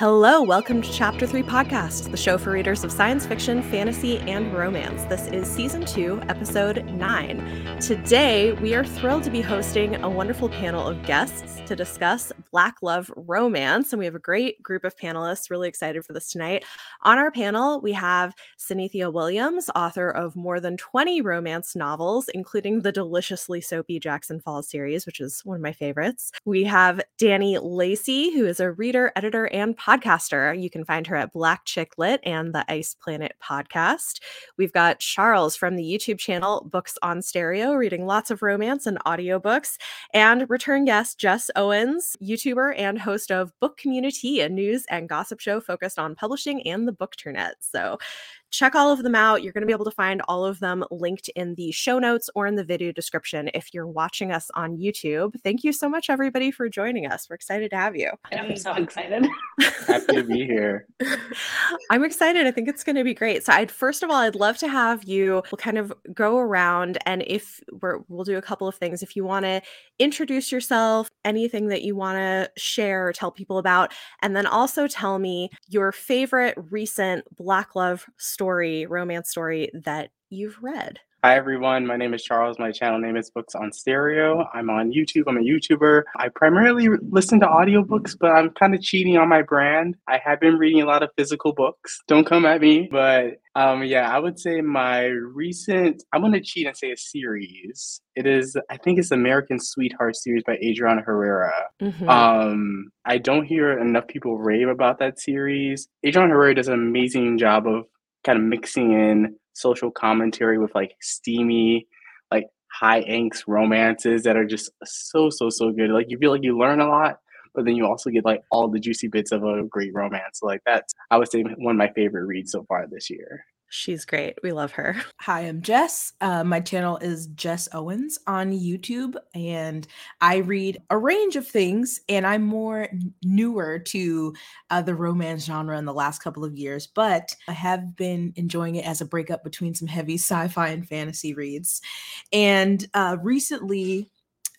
Hello, welcome to Chapter 3 Podcast, the show for readers of science fiction, fantasy, and romance. This is season 2, episode 9. Today, we are thrilled to be hosting a wonderful panel of guests to discuss Black Love romance. And we have a great group of panelists, really excited for this tonight. On our panel, we have Synethia Williams, author of more than 20 romance novels, including the deliciously soapy Jackson Falls series, which is one of my favorites. We have Danny Lacey, who is a reader, editor, and podcaster. You can find her at Black Chick Lit and the Ice Planet podcast. We've got Charles from the YouTube channel Books on Stereo, reading lots of romance and audiobooks, and return guest Jess Owens, YouTuber and host of Book Community, a news and gossip show focused on publishing and the bookternet. So check all of them out. You're going to be able to find all of them linked in the show notes or in the video description if you're watching us on YouTube. Thank you so much, everybody, for joining us. We're excited to have you. I'm so excited. Happy to be here. I'm excited. I think it's going to be great. So, I'd first of all, I'd love to have you we'll kind of go around, and if we're, we'll do a couple of things. If you want to introduce yourself, anything that you want to share or tell people about, and then also tell me your favorite recent Black Love story, romance story that you've read. Hi everyone, my name is Charles. My channel name is Books on Stereo. I'm on YouTube. I'm a YouTuber. I primarily listen to audiobooks, but I'm kind of cheating on my brand. I have been reading a lot of physical books. Don't come at me, but um yeah, I would say my recent I'm going to cheat and say a series. It is I think it's American Sweetheart series by Adriana Herrera. Mm-hmm. Um I don't hear enough people rave about that series. Adriana Herrera does an amazing job of kind of mixing in social commentary with like steamy, like high angst romances that are just so so so good. Like you feel like you learn a lot, but then you also get like all the juicy bits of a great romance. like that's I would say one of my favorite reads so far this year. She's great. We love her. Hi, I'm Jess. Uh, my channel is Jess Owens on YouTube, and I read a range of things. And I'm more newer to uh, the romance genre in the last couple of years, but I have been enjoying it as a breakup between some heavy sci fi and fantasy reads. And uh, recently,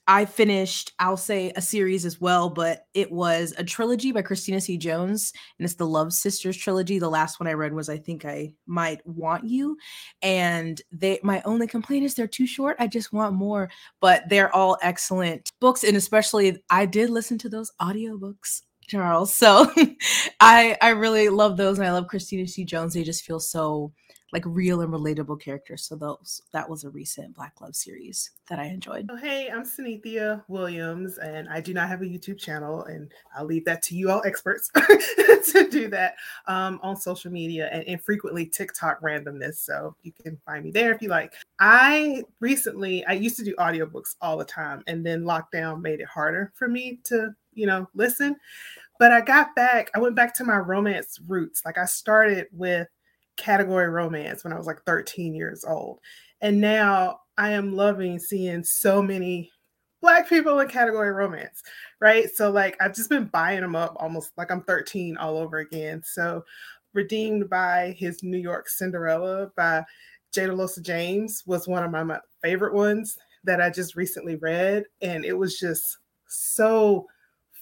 I finished, I'll say a series as well, but it was a trilogy by Christina C. Jones, and it's the Love Sisters trilogy. The last one I read was I Think I Might Want You. And they my only complaint is they're too short. I just want more, but they're all excellent books. And especially I did listen to those audiobooks. Charles. So I I really love those and I love Christina C. Jones. They just feel so like real and relatable characters. So those that was a recent Black Love series that I enjoyed. Oh, hey, I'm Synethia Williams, and I do not have a YouTube channel, and I'll leave that to you all experts to do that um, on social media and, and frequently TikTok randomness. So you can find me there if you like. I recently I used to do audiobooks all the time, and then lockdown made it harder for me to you know listen. But I got back. I went back to my romance roots. Like I started with category romance when I was like 13 years old. And now I am loving seeing so many black people in category romance, right? So like I've just been buying them up almost like I'm 13 all over again. So redeemed by his New York Cinderella by Jadesola James was one of my, my favorite ones that I just recently read. And it was just so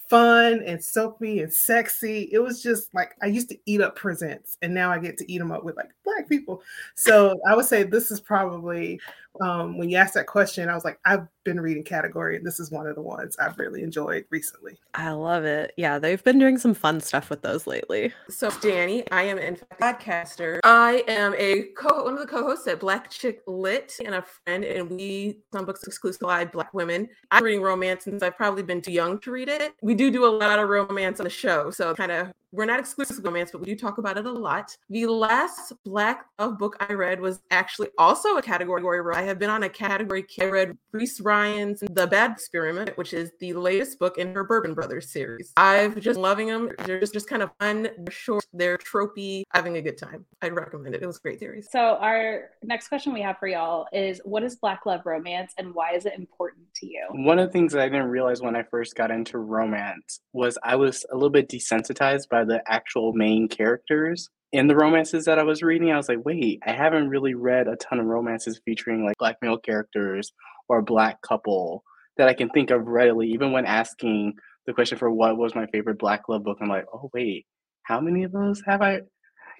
fun and soapy and sexy. It was just like I used to eat up presents and now I get to eat them up with like black people. So I would say this is probably um, when you asked that question, I was like, I've been reading category, and this is one of the ones I've really enjoyed recently. I love it. Yeah, they've been doing some fun stuff with those lately. So, Danny, I am in fact podcaster. I am a co one of the co-hosts at Black Chick Lit and a friend, and we some books exclusive Black women. I'm reading romance since I've probably been too young to read it. We do do a lot of romance on the show, so kind of we're not exclusive romance, but we do talk about it a lot. The last Black Love book I read was actually also a category where I have been on a category. I read Reese Ryan's The Bad Experiment, which is the latest book in her Bourbon Brothers series. I've just loving them. They're just, just kind of fun, they're short, they're tropey, having a good time. I'd recommend it. It was a great series. So our next question we have for y'all is what is Black Love romance and why is it important to you? One of the things that I didn't realize when I first got into romance was I was a little bit desensitized by by the actual main characters in the romances that I was reading, I was like, wait, I haven't really read a ton of romances featuring like black male characters or a black couple that I can think of readily. Even when asking the question for what was my favorite black love book, I'm like, oh wait, how many of those have I?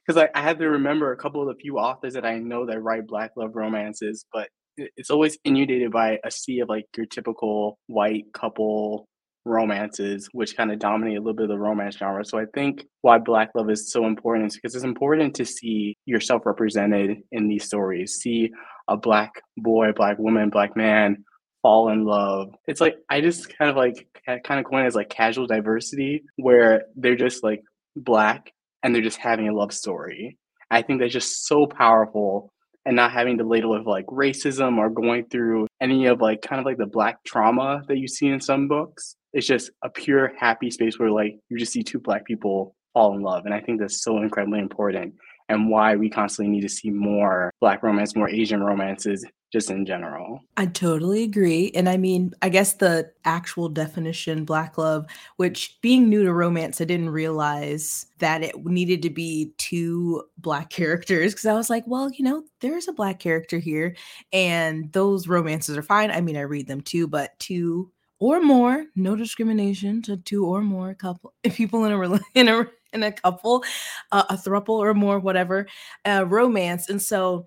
Because like I have to remember a couple of the few authors that I know that write black love romances, but it's always inundated by a sea of like your typical white couple romances, which kind of dominate a little bit of the romance genre. So I think why Black Love is so important is because it's important to see yourself represented in these stories. See a black boy, black woman, black man fall in love. It's like I just kind of like kind of coin as like casual diversity where they're just like black and they're just having a love story. I think that's just so powerful and not having to ladle with like racism or going through any of like kind of like the black trauma that you see in some books. It's just a pure happy space where like you just see two black people fall in love. And I think that's so incredibly important and why we constantly need to see more black romance, more Asian romances just in general. I totally agree. And I mean, I guess the actual definition, Black love, which being new to romance, I didn't realize that it needed to be two Black characters because I was like, well, you know, there's a Black character here, and those romances are fine. I mean, I read them too, but two or more, no discrimination to two or more couple people in a in a in a couple, uh, a throuple or more, whatever, uh, romance, and so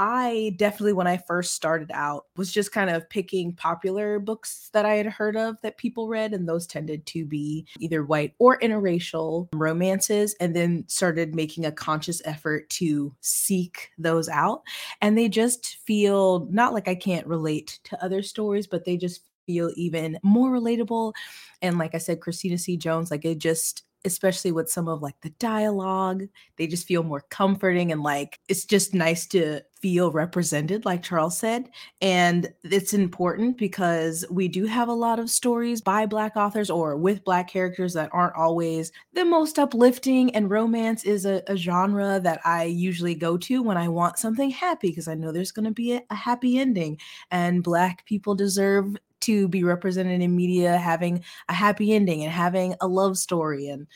I definitely, when I first started out, was just kind of picking popular books that I had heard of that people read, and those tended to be either white or interracial romances, and then started making a conscious effort to seek those out. And they just feel not like I can't relate to other stories, but they just feel even more relatable. And like I said, Christina C. Jones, like it just especially with some of like the dialogue they just feel more comforting and like it's just nice to feel represented like charles said and it's important because we do have a lot of stories by black authors or with black characters that aren't always the most uplifting and romance is a, a genre that i usually go to when i want something happy because i know there's going to be a, a happy ending and black people deserve to be represented in media having a happy ending and having a love story and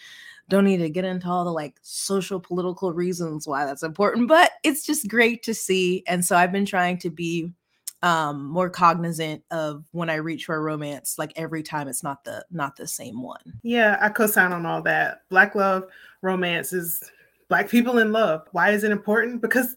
don't need to get into all the like social political reasons why that's important but it's just great to see and so i've been trying to be um more cognizant of when i reach for a romance like every time it's not the not the same one. Yeah i co-sign on all that. Black love romance is black people in love. Why is it important? Because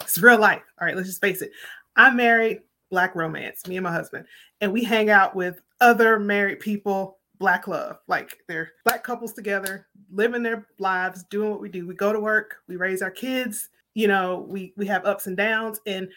it's real life. All right let's just face it. I'm married black romance me and my husband and we hang out with other married people black love like they're black couples together living their lives doing what we do. We go to work we raise our kids you know we we have ups and downs. And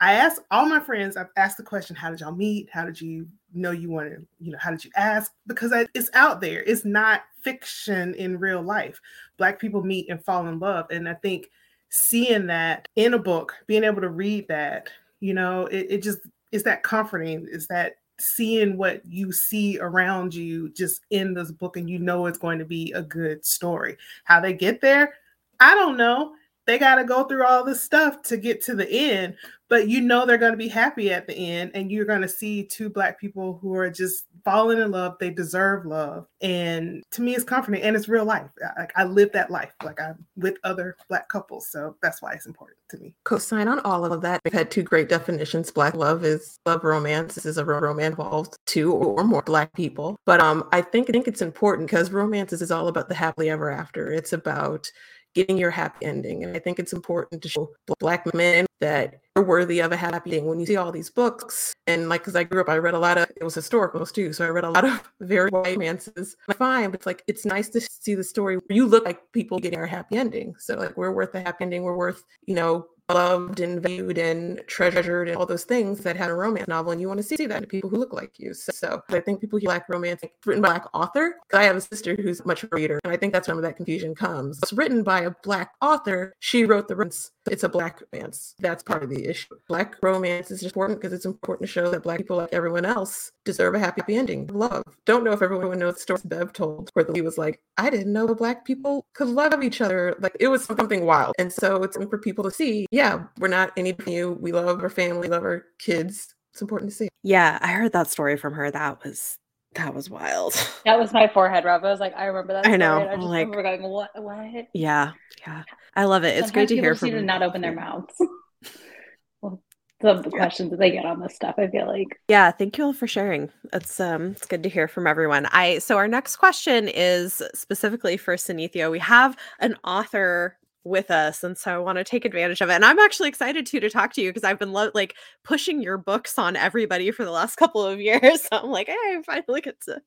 i ask all my friends i've asked the question how did y'all meet? How did you know you wanted you know how did you ask? Because it's out there. It's not fiction in real life. Black people meet and fall in love. And i think seeing that in a book being able to read that you know it, it just is that comforting is that seeing what you see around you just in this book and you know it's going to be a good story. How they get there i don't know they got to go through all this stuff to get to the end but you know they're going to be happy at the end and you're going to see two black people who are just falling in love they deserve love and to me it's comforting and it's real life like I, live that life like i'm with other black couples so that's why it's important to me. Co-sign on all of that. We've had two great definitions black love is love romance this is a romance involved two or more black people but um i think i think it's important because romance is all about the happily ever after it's about getting your happy ending. And I think it's important to show black men that are worthy of a happy ending. When you see all these books, and like, because I grew up, I read a lot of, it was historicals too. So I read a lot of very white romances. Fine, but it's like, it's nice to see the story where you look like people getting our happy ending. So like, we're worth a happy ending. We're worth, you know, loved and valued and treasured and all those things that had a romance novel and you want to see that to people who look like you. So, so i think people who like romance written by a black author i have a sister who's much a reader and i think that's where that confusion comes. It's written by a black author. She wrote the romance it's a black romance that's part of the issue black romance is important because it's important to show that black people like everyone else deserve a happy ending love don't know if everyone knows the story bev told where he was like i didn't know black people could love each other like it was something wild and so it's for people to see yeah, we're not any you. We love our family, love our kids. It's important to see. Yeah, I heard that story from her. That was that was wild. That was my forehead rub. I was like, I remember that. I know. I just like, remember going, what? What? Yeah, yeah. I love it. It's Sometimes great to hear from. To not open their mouths. well, some of the questions that they get on this stuff. I feel like. Yeah, thank you all for sharing. It's um it's good to hear from everyone. I so our next question is specifically for Synethia. We have an author with us and so i want to take advantage of it and i'm actually excited too to talk to you because i've been lo- like pushing your books on everybody for the last couple of years so i'm like hey i finally get to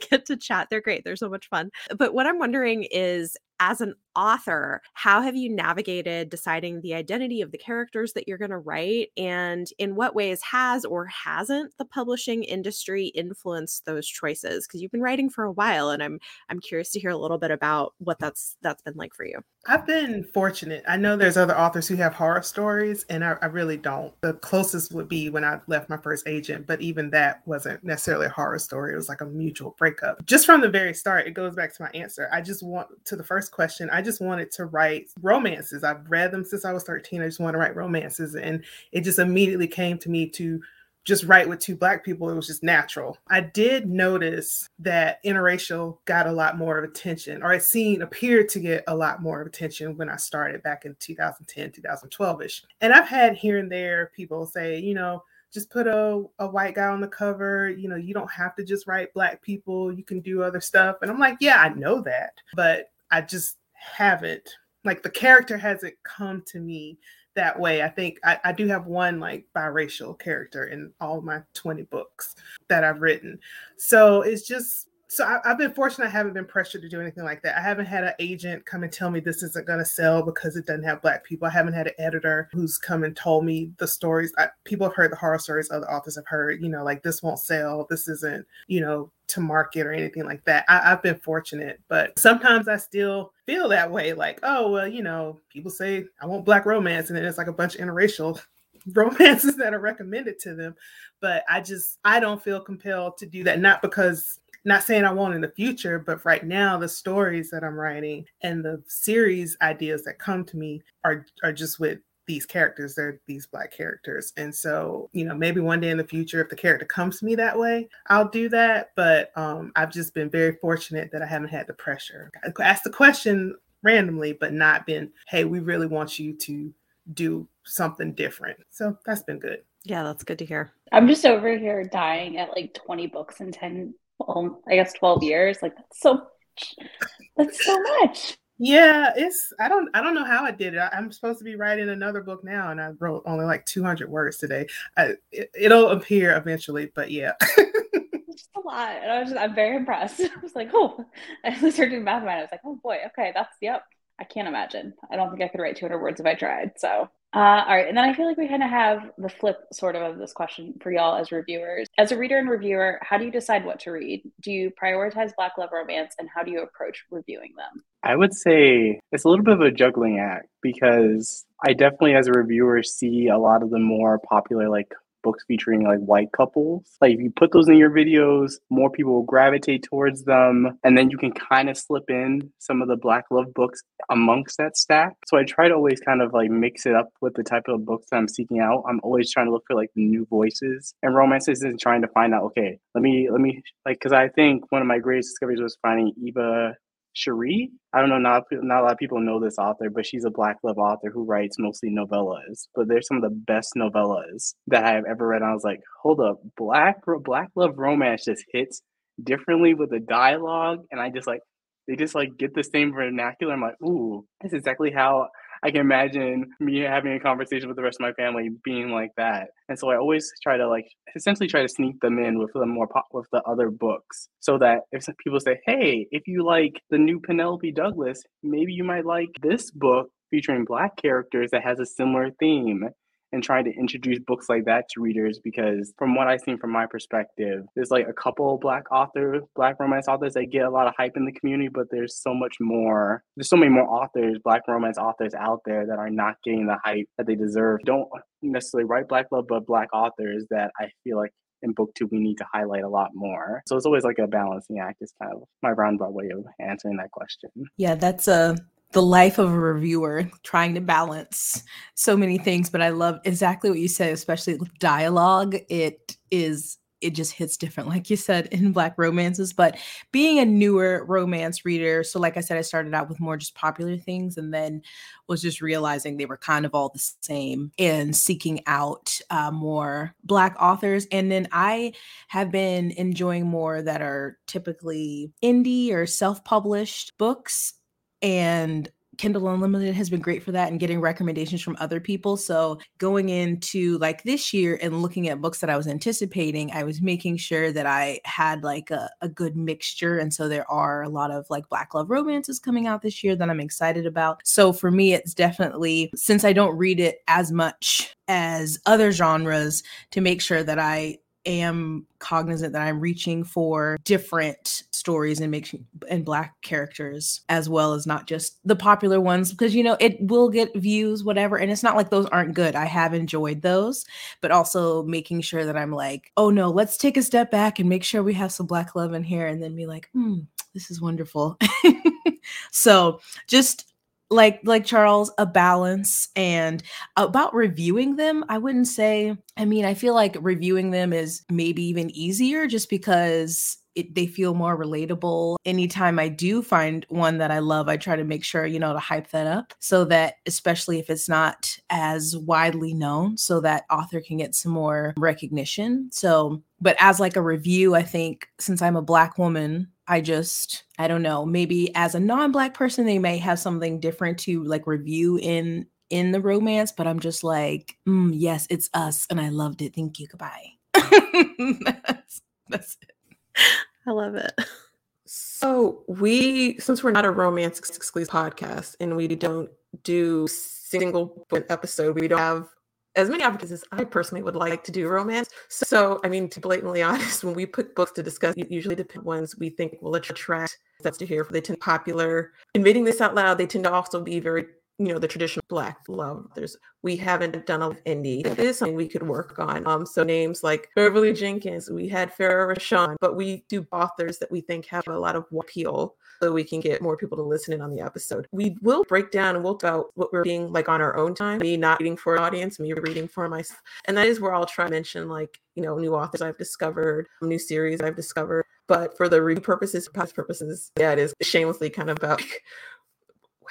get to chat they're great they're so much fun. But what i'm wondering is as an author, how have you navigated deciding the identity of the characters that you're going to write? And in what ways has or hasn't the publishing industry influenced those choices? Because you've been writing for a while and I'm I'm curious to hear a little bit about what that's that's been like for you. I've been fortunate. I know there's other authors who have horror stories, and I, I really don't. The closest would be when I left my first agent, but even that wasn't necessarily a horror story. It was like a mutual breakup. Just from the very start, it goes back to my answer. I just want to the first question, I just wanted to write romances. I've read them since I was 13. I just want to write romances. And it just immediately came to me to just write with two black people. It was just natural. I did notice that interracial got a lot more of attention, or it seemed appeared to get a lot more of attention when I started back in 2010, 2012-ish. And I've had here and there people say, you know, just put a, a white guy on the cover. You know, you don't have to just write black people. You can do other stuff. And I'm like, yeah, I know that. But I just haven't like the character hasn't come to me that way. I think I, I, do have one like biracial character in all my 20 books that I've written. So it's just so I, have been fortunate I haven't been pressured to do anything like that. I haven't had an agent come and tell me this isn't going to sell because it doesn't have black people. I haven't had an editor who's come and told me the stories. I, people have heard the horror stories other authors have heard, you know, like this won't sell. This isn't, you know, to market or anything like that. I, have been fortunate, but sometimes I still feel that way. Like, oh, well, you know, people say I want black romance, and then it's like a bunch of interracial romances that are recommended to them. But I just, I don't feel compelled to do that. Not because not saying I won't in the future, but right now the stories that I'm writing and the series ideas that come to me are are just with these characters. They're these black characters. And so you know maybe one day in the future if the character comes to me that way i'll do that. But um, i've just been very fortunate that i haven't had the pressure. I ask the question randomly but not been hey we really want you to do something different. So that's been good. Yeah that's good to hear. I'm just over here dying at like 20 books in 10 well, I guess 12 years. Like that's so that's so much. Yeah, it's I don't I don't know how I did it. I, am supposed to be writing another book now, and I wrote only like 200 words today. I, it, will appear eventually, but yeah. just a lot, and I was just, I'm very impressed. I was like, oh, I started doing math, and I was like, oh boy, okay, that's yep. I can't imagine. I don't think I could write 200 words if I tried. So uh, all right. And then I feel like we kind of have the flip sort of of this question for y'all as reviewers. As a reader and reviewer, how do you decide what to read? Do you prioritize Black Love Romance and how do you approach reviewing them? I would say it's a little bit of a juggling act because I definitely, as a reviewer, see a lot of the more popular, like books featuring like white couples. Like if you put those in your videos, more people will gravitate towards them. And then you can kind of slip in some of the black love books amongst that stack. So I try to always kind of like mix it up with the type of books that I'm seeking out. I'm always trying to look for like new voices and romances and trying to find out, okay, let me, let me, like, cause I think one of my greatest discoveries was finding Eva Cherie. I don't know, not, not a lot of people know this author, but she's a Black Love author who writes mostly novellas. But they're some of the best novellas that I have ever read. I was like, hold up, Black Black Love romance just hits differently with the dialogue, and I just like they just like get the same vernacular. I'm like, ooh, that's exactly how I can imagine me having a conversation with the rest of my family being like that. And so I always try to like essentially try to sneak them in with the more pop, with the other books so that if people say, "Hey, if you like the new Penelope Douglas, maybe you might like this book featuring black characters that has a similar theme." And trying to introduce books like that to readers because from what I've seen from my perspective, there's like a couple black authors, black romance authors that get a lot of hype in the community, but there's so much more, there's so many more authors, black romance authors out there that are not getting the hype that they deserve. Don't necessarily write black love, but black authors that I feel like in book two we need to highlight a lot more. So it's always like a balancing act is kind of my roundabout way of answering that question. Yeah, that's a the life of a reviewer trying to balance so many things but i love exactly what you said especially with dialogue it is it just hits different, like you said, in Black romances. But being a newer romance reader, so like I said, I started out with more just popular things and then was just realizing they were kind of all the same and seeking out uh, more Black authors. And then I have been enjoying more that are typically indie or self published books. And Kindle Unlimited has been great for that and getting recommendations from other people. So going into like this year and looking at books that I was anticipating, I was making sure that I had like a, a good mixture. And so there are a lot of like Black love romances coming out this year that I'm excited about. So for me, it's definitely since I don't read it as much as other genres to make sure that I am cognizant that I'm reaching for different stories and making and black characters as well as not just the popular ones because you know it will get views whatever and it's not like those aren't good. I have enjoyed those, but also making sure that I'm like, "Oh no, let's take a step back and make sure we have some black love in here and then be like, "Hmm, this is wonderful." so, just like like Charles a balance and about reviewing them I wouldn't say I mean I feel like reviewing them is maybe even easier just because it, they feel more relatable. Anytime I do find one that I love, I try to make sure, you know, to hype that up so that, especially if it's not as widely known, so that author can get some more recognition. So, but as like a review, I think since I'm a Black woman, I just, I don't know, maybe as a non-black person, they may have something different to like review in in the romance, but I'm just like, mm, yes, it's us, and I loved it. Thank you. Goodbye. that's, that's it. I love it. So we, since we're not a romance exclusive podcast, and we don't do single episode, we don't have as many opportunities as I personally would like to do romance. So, I mean, to blatantly honest, when we put books to discuss, usually the ones we think will attract that's to hear. For they tend popular. Admitting this out loud, they tend to also be very, you know, the traditional black love. There's we haven't done a indie. It is something we could work on. Um, so names like Beverly Jenkins, we had Farrah Rochon, but we do authors that we think have a lot of appeal so we can get more people to listen in on the episode. We will break down and we'll talk about what we're being like on our own time, me not reading for an audience, me reading for myself. And that is where I'll try to mention like, you know, new authors I've discovered, new series I've discovered. But for the review purposes, past purposes, yeah, it is shamelessly kind of about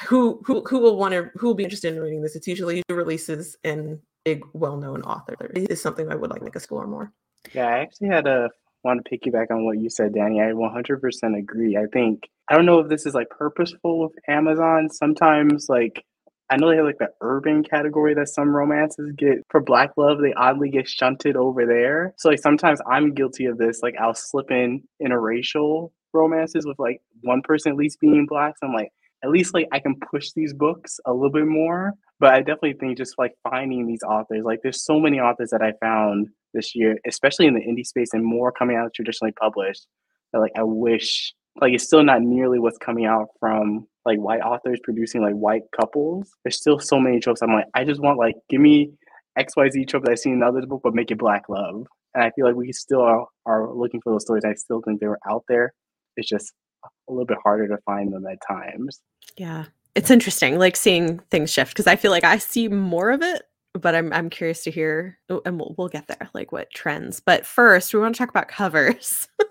who who who will want to who will be interested in reading this. It's usually releases and big well-known author. It is something I would like to explore more. Yeah, I actually had a want to piggyback on what you said, Danny. I 100% agree. I think I don't know if this is like purposeful with Amazon. Sometimes like I know they have like the urban category that some romances get for black love, they oddly get shunted over there. So like sometimes I'm guilty of this. Like I'll slip in interracial romances with like one person at least being black. So I'm like, at least like I can push these books a little bit more. But I definitely think just like finding these authors, like there's so many authors that I found this year, especially in the indie space and more coming out traditionally published. That like I wish like it's still not nearly what's coming out from like white authors producing like white couples. There's still so many tropes. I'm like, I just want like give me XYZ trope that I've seen in other book, but make it black love. And I feel like we still are, are looking for those stories. I still think they were out there. It's just a little bit harder to find them at times. Yeah. It's interesting, like seeing things shift because I feel like I see more of it, but I'm I'm curious to hear, oh, and we'll, we'll get there, like what trends. But first, we want to talk about covers.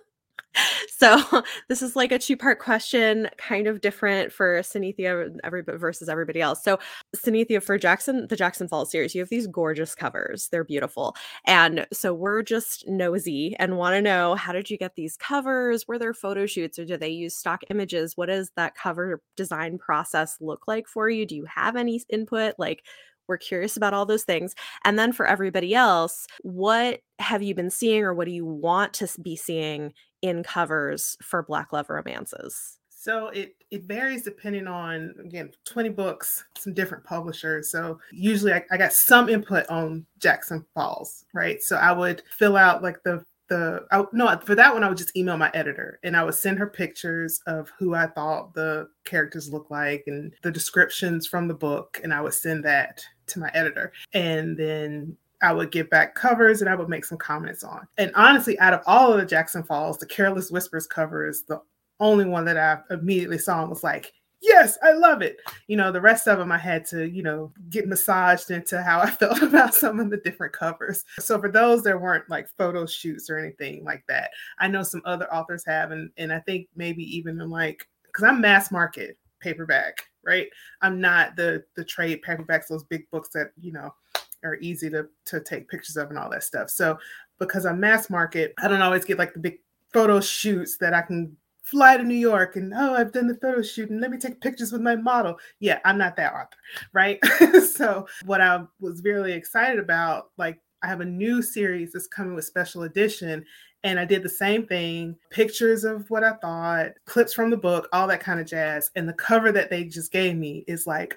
so this is like a two-part question, kind of different for Synethia versus everybody else. So Synethia for Jackson, the Jackson Falls series, you have these gorgeous covers. They're beautiful. And so we're just nosy and want to know how did you get these covers? Were there photo shoots or do they use stock images? What does that cover design process look like for you? Do you have any input? Like we're curious about all those things. And then for everybody else, what have you been seeing or what do you want to be seeing in covers for Black love romances? So it it varies depending on again 20 books, some different publishers. So usually I, I got some input on Jackson Falls, right? So I would fill out like the the I, no for that one I would just email my editor and I would send her pictures of who I thought the characters looked like and the descriptions from the book and I would send that to my editor and then I would get back covers and I would make some comments on. And honestly, out of all of the Jackson Falls, the Careless Whispers cover is the only one that I immediately saw and was like, yes, I love it. You know, the rest of them I had to, you know, get massaged into how I felt about some of the different covers. So for those, there weren't like photo shoots or anything like that. I know some other authors have, and and I think maybe even in like because I'm mass market paperback, right? I'm not the the trade paperbacks, those big books that you know are easy to to take pictures of and all that stuff. So because I'm mass market, I don't always get like the big photo shoots that I can fly to New York and oh, I've done the photo shoot and let me take pictures with my model. Yeah, I'm not that author, right? so what I was really excited about, like I have a new series that's coming with special edition. And I did the same thing pictures of what I thought, clips from the book, all that kind of jazz. And the cover that they just gave me is like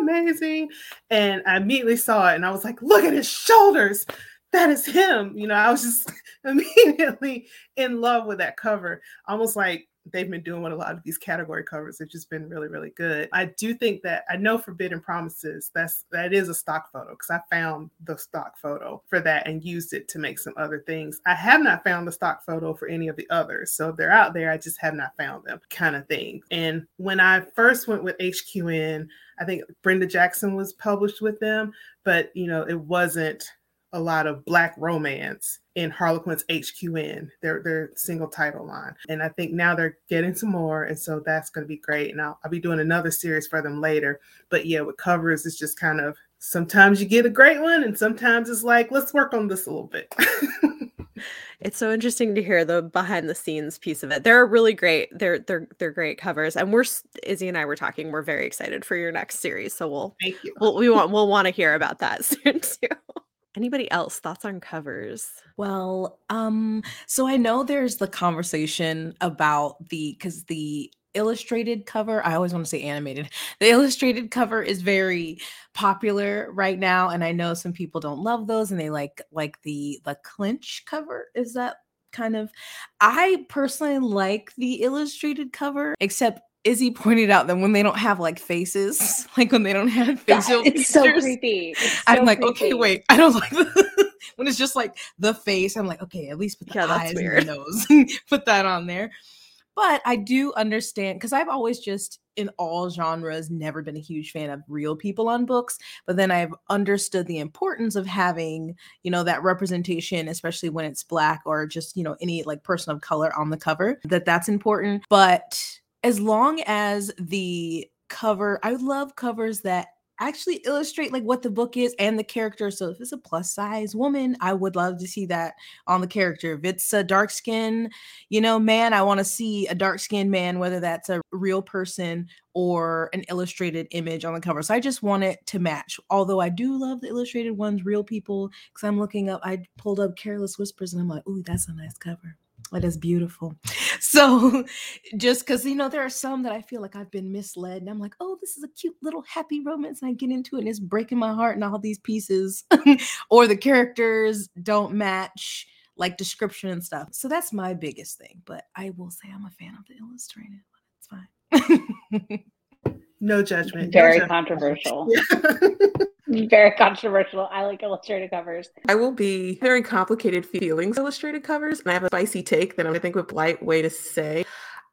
amazing. And I immediately saw it and I was like, look at his shoulders that is him. You know, I was just immediately in love with that cover, almost like they've been doing with a lot of these category covers. It's just been really, really good. I do think that I know Forbidden Promises, that's that is a stock photo because I found the stock photo for that and used it to make some other things. I have not found the stock photo for any of the others. So if they're out there, I just have not found them kind of thing. And when I first went with HQN, I think Brenda Jackson was published with them, but you know, it wasn't a lot of black romance in Harlequin's HQN, their their single title line. And I think now they're getting some more. And so that's going to be great. And I'll, I'll be doing another series for them later. But yeah, with covers, it's just kind of sometimes you get a great one, and sometimes it's like, let's work on this a little bit. it's so interesting to hear the behind the scenes piece of it. They're really great. They're they're they're great covers, and we're Izzy and I were talking. We're very excited for your next series, so we'll thank you. We'll, we want we'll want to hear about that soon too. Anybody else thoughts on covers? Well, um, so I know there's the conversation about the because the illustrated cover, I always want to say animated. The illustrated cover is very popular right now, and I know some people don't love those and they like like the the clinch cover. Is that kind of I personally like the illustrated cover, except Izzy pointed out that when they don't have like faces, like when they don't have facial it's features, so creepy. It's so I'm like, creepy. okay, wait, I don't like the, when it's just like the face. I'm like, okay, at least put the yeah, eyes and the nose, put that on there. But I do understand because I've always just in all genres never been a huge fan of real people on books but then i've understood the importance of having you know that representation especially when it's black or just you know any like person of color on the cover that that's important but as long as the cover, I love covers that actually illustrate like what the book is and the character. So if it's a plus size woman, I would love to see that on the character. If it's a dark skin, you know, man, I want to see a dark skinned man, whether that's a real person or an illustrated image on the cover. So I just want it to match. Although I do love the illustrated ones, real people, because I'm looking up, I pulled up Careless Whispers and I'm like, ooh, that's a nice cover. It is beautiful. So, just because, you know, there are some that I feel like I've been misled, and I'm like, oh, this is a cute little happy romance. And I get into it, and it's breaking my heart, and all these pieces, or the characters don't match like description and stuff. So, that's my biggest thing. But I will say I'm a fan of the illustrated, but it's fine. no judgment. Very no judgment. controversial. Very controversial. I like illustrated covers. I will be very complicated feelings illustrated covers, and I have a spicy take that gonna think a polite way to say.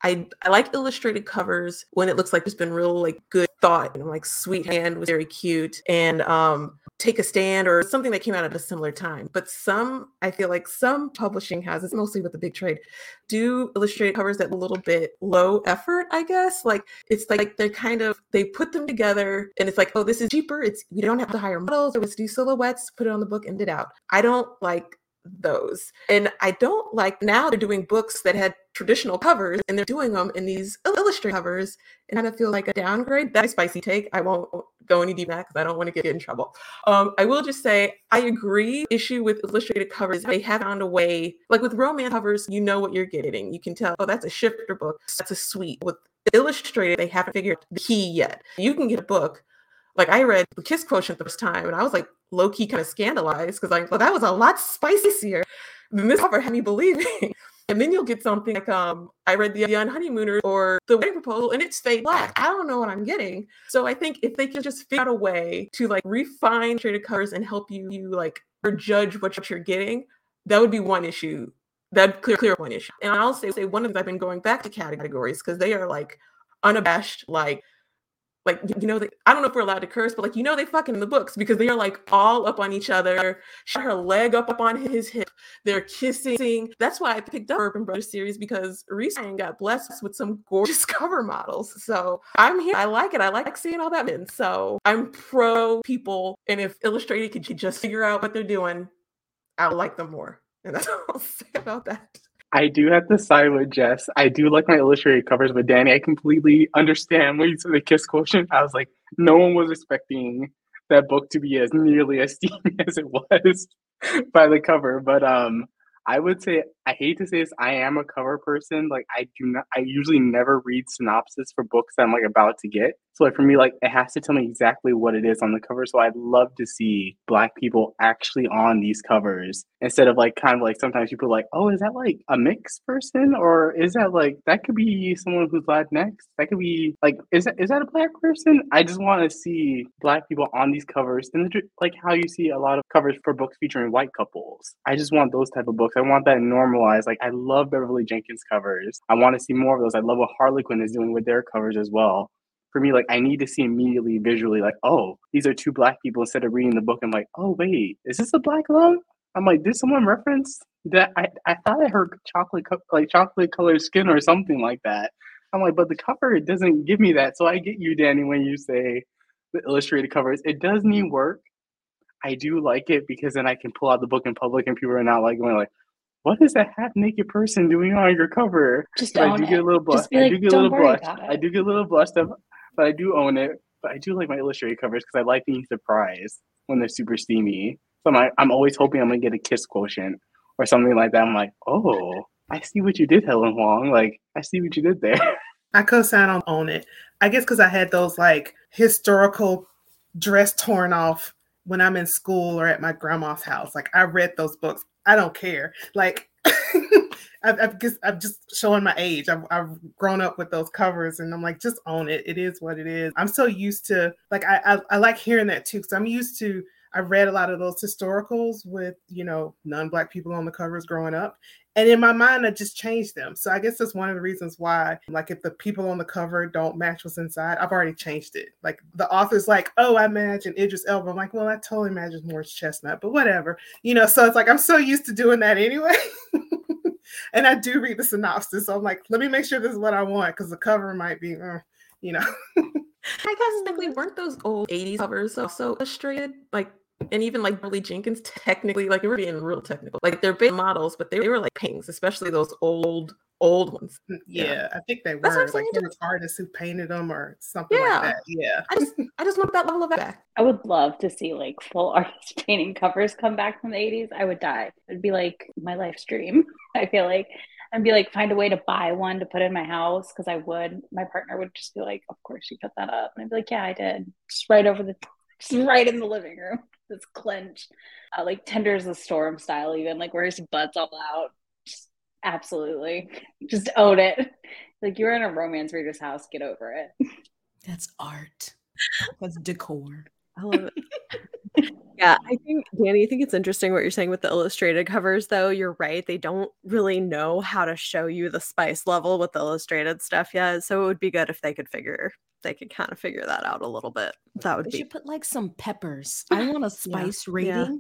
I, I like illustrated covers when it looks like there's been real like good thought, and like Sweethand was very cute, and um, Take a Stand or something that came out at a similar time. But some, I feel like some publishing houses, mostly with the big trade, do illustrated covers that a little bit low effort, I guess. Like it's like they're kind of they put them together and it's like, oh, this is cheaper. It's we don't have to hire models or let's do silhouettes, put it on the book and it out. I don't like those. And I don't like now they're doing books that had traditional covers and they're doing them in these illustrated covers and kind of feel like a downgrade. That's a spicy take. I won't go any deeper because I don't want to get in trouble. Um, I will just say I agree. Issue with illustrated covers, they have found a way, like with romance covers, you know what you're getting. You can tell, oh, that's a shifter book. That's a suite. With illustrated, they haven't figured the key yet. You can get a book like I read the Kiss Quotient the first time, and I was like low key kind of scandalized because like, well, that was a lot spicier than this cover had me believing. and then you'll get something like um, I read the Unhoneymooners or the wedding proposal, and it's fade black. I don't know what I'm getting. So I think if they can just figure out a way to like refine traded covers and help you, you like judge what you're getting, that would be one issue. That clear clear one issue. And I'll say say one of them I've been going back to categories because they are like unabashed, like like you know they, i don't know if we're allowed to curse but like you know they fucking in the books because they are like all up on each other. She her leg up, up on his hip. They're kissing. That's why i picked up Bourbon Brothers series because recently got blessed with some gorgeous cover models. So i'm here. I like it. I like seeing all that men so i'm pro people and if illustrated could just figure out what they're doing i like them more. And that's all i'll say about that I do have to side with Jess. I do like my illustrated covers, but Danny, I completely understand when you said the kiss quotient. I was like, no one was expecting that book to be as nearly as steamy as it was by the cover. But um, I would say I hate to say this, I am a cover person. Like I do not I usually never read synopsis for books that I'm like about to get. So like for me, like it has to tell me exactly what it is on the cover. So I'd love to see black people actually on these covers instead of like kind of like sometimes people like, oh, is that like a mixed person or is that like that could be someone who's Latinx? That could be like is that is that a black person? I just want to see black people on these covers and like how you see a lot of covers for books featuring white couples. I just want those type of books. I want that Like I love Beverly Jenkins covers. I want to see more of those. I love what Harlequin is doing with their covers as well for me, like I need to see immediately visually, like, oh, these are two black people instead of reading the book. I'm like, oh wait, is this a black love? I'm like, did someone reference that? I, I thought I heard chocolate like chocolate colored skin or something like that. I'm like, but the cover doesn't give me that. So I get you, Danny, when you say the illustrated covers. It does need work. I do like it because then I can pull out the book in public and people are not like going like, what is that half naked person doing on your cover? Just I do it. get a little blush. Like, I do get a little blush. I do get a little blushed but I do own it. But I do like my illustrated covers because I like being surprised when they're super steamy. So I'm, I'm always hoping I'm gonna get a kiss quotient or something like that. I'm like, oh, I see what you did, Helen Hoang. Like, I see what you did there. I co-sign on own it. I guess because I had those like historical dress torn off when I'm in school or at my grandma's house. Like I read those books. I don't care. Like I've, I've just I'm just showing my age. I've, I've grown up with those covers, and I'm like, just own it. It is what it is. I'm so used to like I I, I like hearing that too because I'm used to. I read a lot of those historicals with you know non-black people on the covers growing up, and in my mind I just changed them. So I guess that's one of the reasons why, like, if the people on the cover don't match what's inside, I've already changed it. Like the author's like, oh, I imagine Idris Elba. I'm like, well, I totally imagine Morris Chestnut, but whatever, you know. So it's like I'm so used to doing that anyway. and I do read the synopsis. So I'm like, let me make sure this is what I want because the cover might be, uh, you know. I guess technically weren't those old 80s covers so, so illustrated? Like, and even like Billy Jenkins, technically, like, we're being real technical. Like, they're big models, but they, they were like paintings, especially those old old ones. Mm, yeah, yeah. I think they were like there was artists who painted them or something yeah. like that. Yeah, I just I just want that level of back. I would love to see like full artist painting covers come back from the eighties. I would die. It'd be like my life's dream. I feel like. And be like, find a way to buy one to put in my house because I would. My partner would just be like, "Of course you put that up," and I'd be like, "Yeah, I did." Just right over the, just right in the living room. It's clenched, uh, like tender as the storm style, even like where his butt's all out. Absolutely. Just own it. Like you're in a romance reader's house, get over it. That's art. That's decor. I love it. yeah, I think Danny, I think it's interesting what you're saying with the illustrated covers though. You're right. They don't really know how to show you the spice level with the illustrated stuff yet. So it would be good if they could figure they could kind of figure that out a little bit. That would they be should put like some peppers. I want a spice yeah. rating. Yeah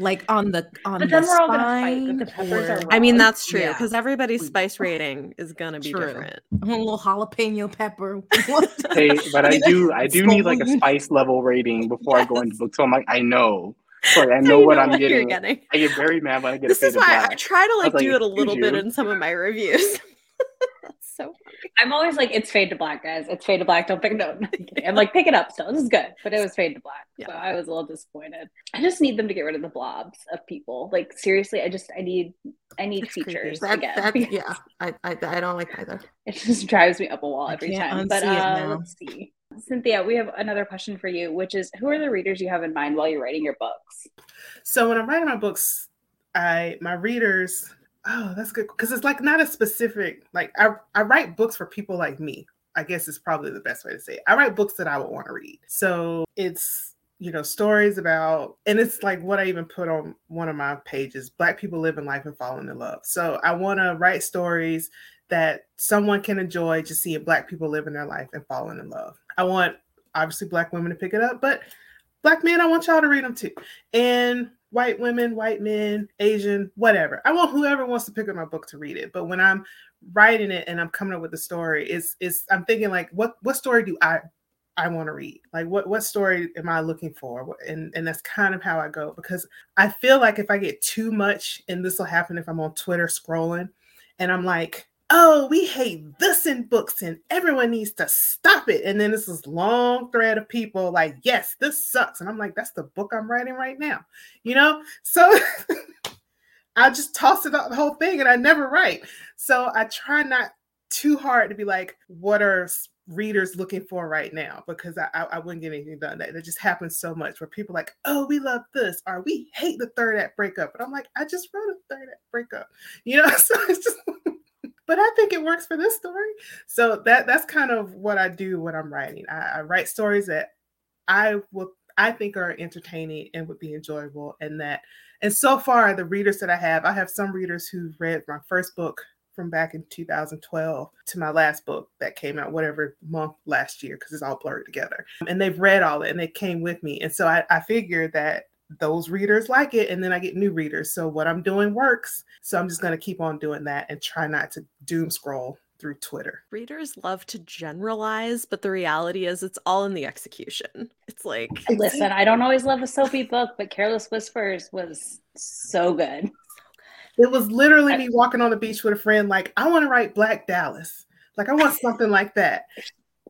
like on the on but then the we're all gonna fight the peppers or... are I mean that's true because yeah. everybody's mm. spice rating is gonna be true. different. A little jalapeno pepper. hey, but I do I do need like a spice level rating before yes. I go into books. So I'm like, I know. Sorry, I know, know what, I'm getting. getting. I get very mad when I get. This is why I try to like do it a little bit in some of my reviews. So funny. I'm always like, it's fade to black, guys. It's fade to black. Don't pick it up. I'm like, pick it up still. This is good. But it was fade to black. Yeah. So I was a little disappointed. I just need them to get rid of the blobs of people. Like seriously, I just I need I need it's features that, again. That, yeah. I, I I don't like either. It just drives me up a wall every time. But uh, let's see. Cynthia, we have another question for you, which is who are the readers you have in mind while you're writing your books? So when I'm writing my books, I my readers Oh, that's good because it's like not a specific like I I write books for people like me. I guess is probably the best way to say it. I write books that I would want to read. So it's you know stories about and it's like what I even put on one of my pages. Black people living life and falling in love. So I want to write stories that someone can enjoy just seeing black people living their life and falling in love. I want obviously black women to pick it up, but black men, I want y'all to read them too. And white women, white men, Asian, whatever. I want whoever wants to pick up my book to read it. But when I'm writing it and I'm coming up with a story, it's it's I'm thinking like what what story do I I want to read? Like what what story am I looking for? And and that's kind of how I go because I feel like if I get too much, and this will happen if I'm on Twitter scrolling, and I'm like, oh, we hate this in books and everyone needs to stop it. And then this is long thread of people like, yes, this sucks. And I'm like, that's the book I'm writing right now, you know? So I just toss it out the whole thing and I never write. So I try not too hard to be like, what are readers looking for right now? Because I, I, I wouldn't get anything done. That, that just happens so much where people like, oh, we love this, or we hate the third act breakup. And I'm like, I just wrote a third act breakup, you know? So it's just but I think it works for this story. So that that's kind of what I do when I'm writing. I, I write stories that I will I think are entertaining and would be enjoyable, and that and so far the readers that I have, I have some readers who read my first book from back in 2012 to my last book that came out whatever month last year because it's all blurred together and they've read all it and they came with me and so I, I figured that those readers like it and then I get new readers. So what I'm doing works. So I'm just going to keep on doing that and try not to doom scroll through Twitter. Readers love to generalize, but the reality is it's all in the execution. It's like Listen, I don't always love a soapy book, but Careless Whispers was so good. It was literally me walking on the beach with a friend like I want to write Black Dallas. Like I want something like that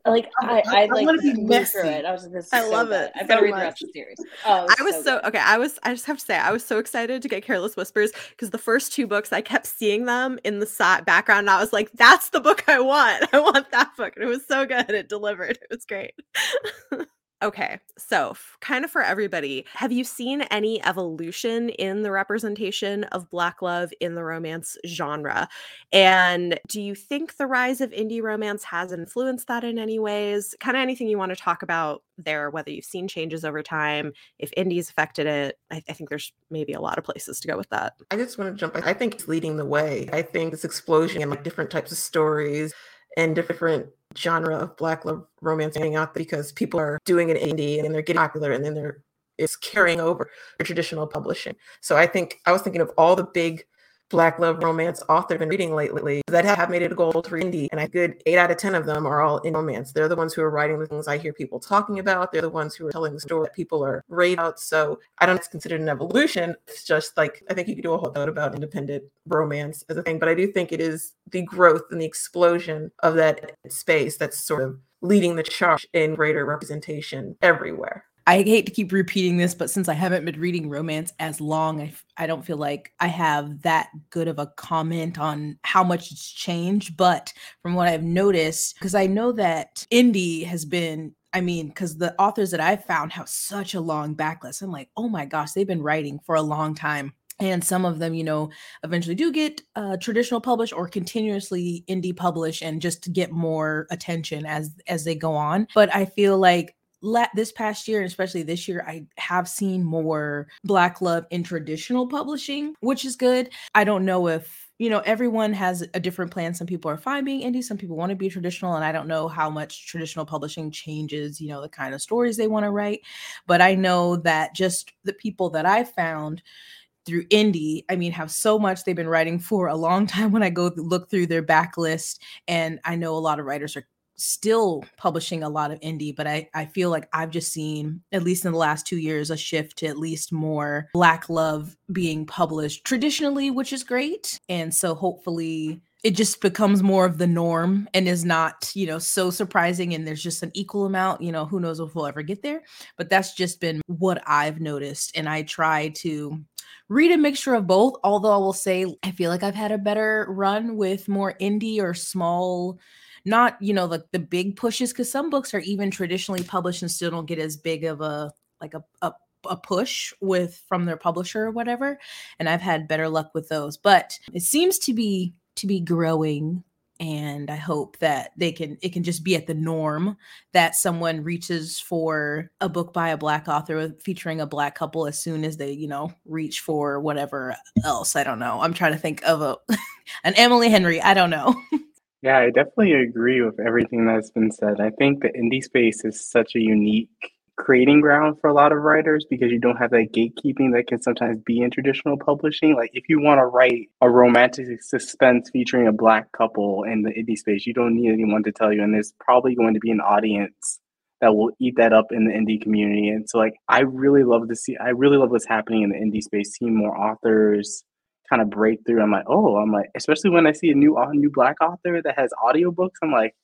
like I, I, I, like want to be messy. It. I was like, I so love it. I better so read the rest of the series. Oh, I was so, so okay. I was. I just have to say, I was so excited to get Careless Whispers because the first two books, I kept seeing them in the side background, and I was like, "That's the book I want. I want that book." And it was so good. It delivered. It was great. Okay, so f- kind of for everybody, have you seen any evolution in the representation of Black love in the romance genre? And do you think the rise of indie romance has influenced that in any ways? Kind of anything you want to talk about there, whether you've seen changes over time, if indies affected it. I, I think there's maybe a lot of places to go with that. I just want to jump. I think it's leading the way. I think this explosion in like different types of stories and different genre of black love romance hanging out because people are doing it indie and then they're getting popular and then they're it's carrying over traditional publishing. So I think I was thinking of all the big black love romance author been reading lately that have made it a goal to read indie. And a good eight out of 10 of them are all in romance. They're the ones who are writing the things I hear people talking about. They're the ones who are telling the story that people are rave out. So I don't know it's considered an evolution. It's just like, I think you could do a whole note about independent romance as a thing. But I do think it is the growth and the explosion of that space that's sort of leading the charge in greater representation everywhere. I hate to keep repeating this, but since I haven't been reading romance as long, I, I don't feel like I have that good of a comment on how much it's changed. But from what I've noticed, because I know that indie has been I mean, because the authors that I've found have such a long backlist. I'm like, oh my gosh, they've been writing for a long time. And some of them, you know, eventually do get uh, traditional published or continuously indie publish and just get more attention as as they go on. But I feel like this past year, especially this year, I have seen more Black love in traditional publishing, which is good. I don't know if you know everyone has a different plan some people are fine being indie some people want to be traditional and i don't know how much traditional publishing changes you know the kind of stories they want to write but i know that just the people that i found through indie i mean have so much they've been writing for a long time when i go look through their backlist and i know a lot of writers are still publishing a lot of indie, but I, I feel like I've just seen, at least in the last two years, a shift to at least more Black love being published traditionally, which is great. And so hopefully it just becomes more of the norm and is not, you know, so surprising. And there's just an equal amount, you know, who knows if we'll ever get there. But that's just been what I've noticed. And I try to read a mixture of both. Although I will say, I feel like I've had a better run with more indie or small not you know like the, big pushes because some books are even traditionally published and still don't get as big of a like a, a a push with from their publisher or whatever and i've had better luck with those. But it seems to be to be growing and i hope that they can it can just be at the norm that someone reaches for a book by a black author featuring a black couple as soon as they you know reach for whatever else. I don't know. I'm trying to think of a an emily henry. I don't know Yeah, I definitely agree with everything that's been said. I think the indie space is such a unique creating ground for a lot of writers because you don't have that gatekeeping that can sometimes be in traditional publishing. Like if you want to write a romantic suspense featuring a black couple in the indie space, you don't need anyone to tell you. And there's probably going to be an audience that will eat that up in the indie community. And so like I really love to see I really love what's happening in the indie space, seeing more authors kind of breakthrough. I'm like, oh, I'm like, especially when I see a new a new black author that has audiobooks, I'm like,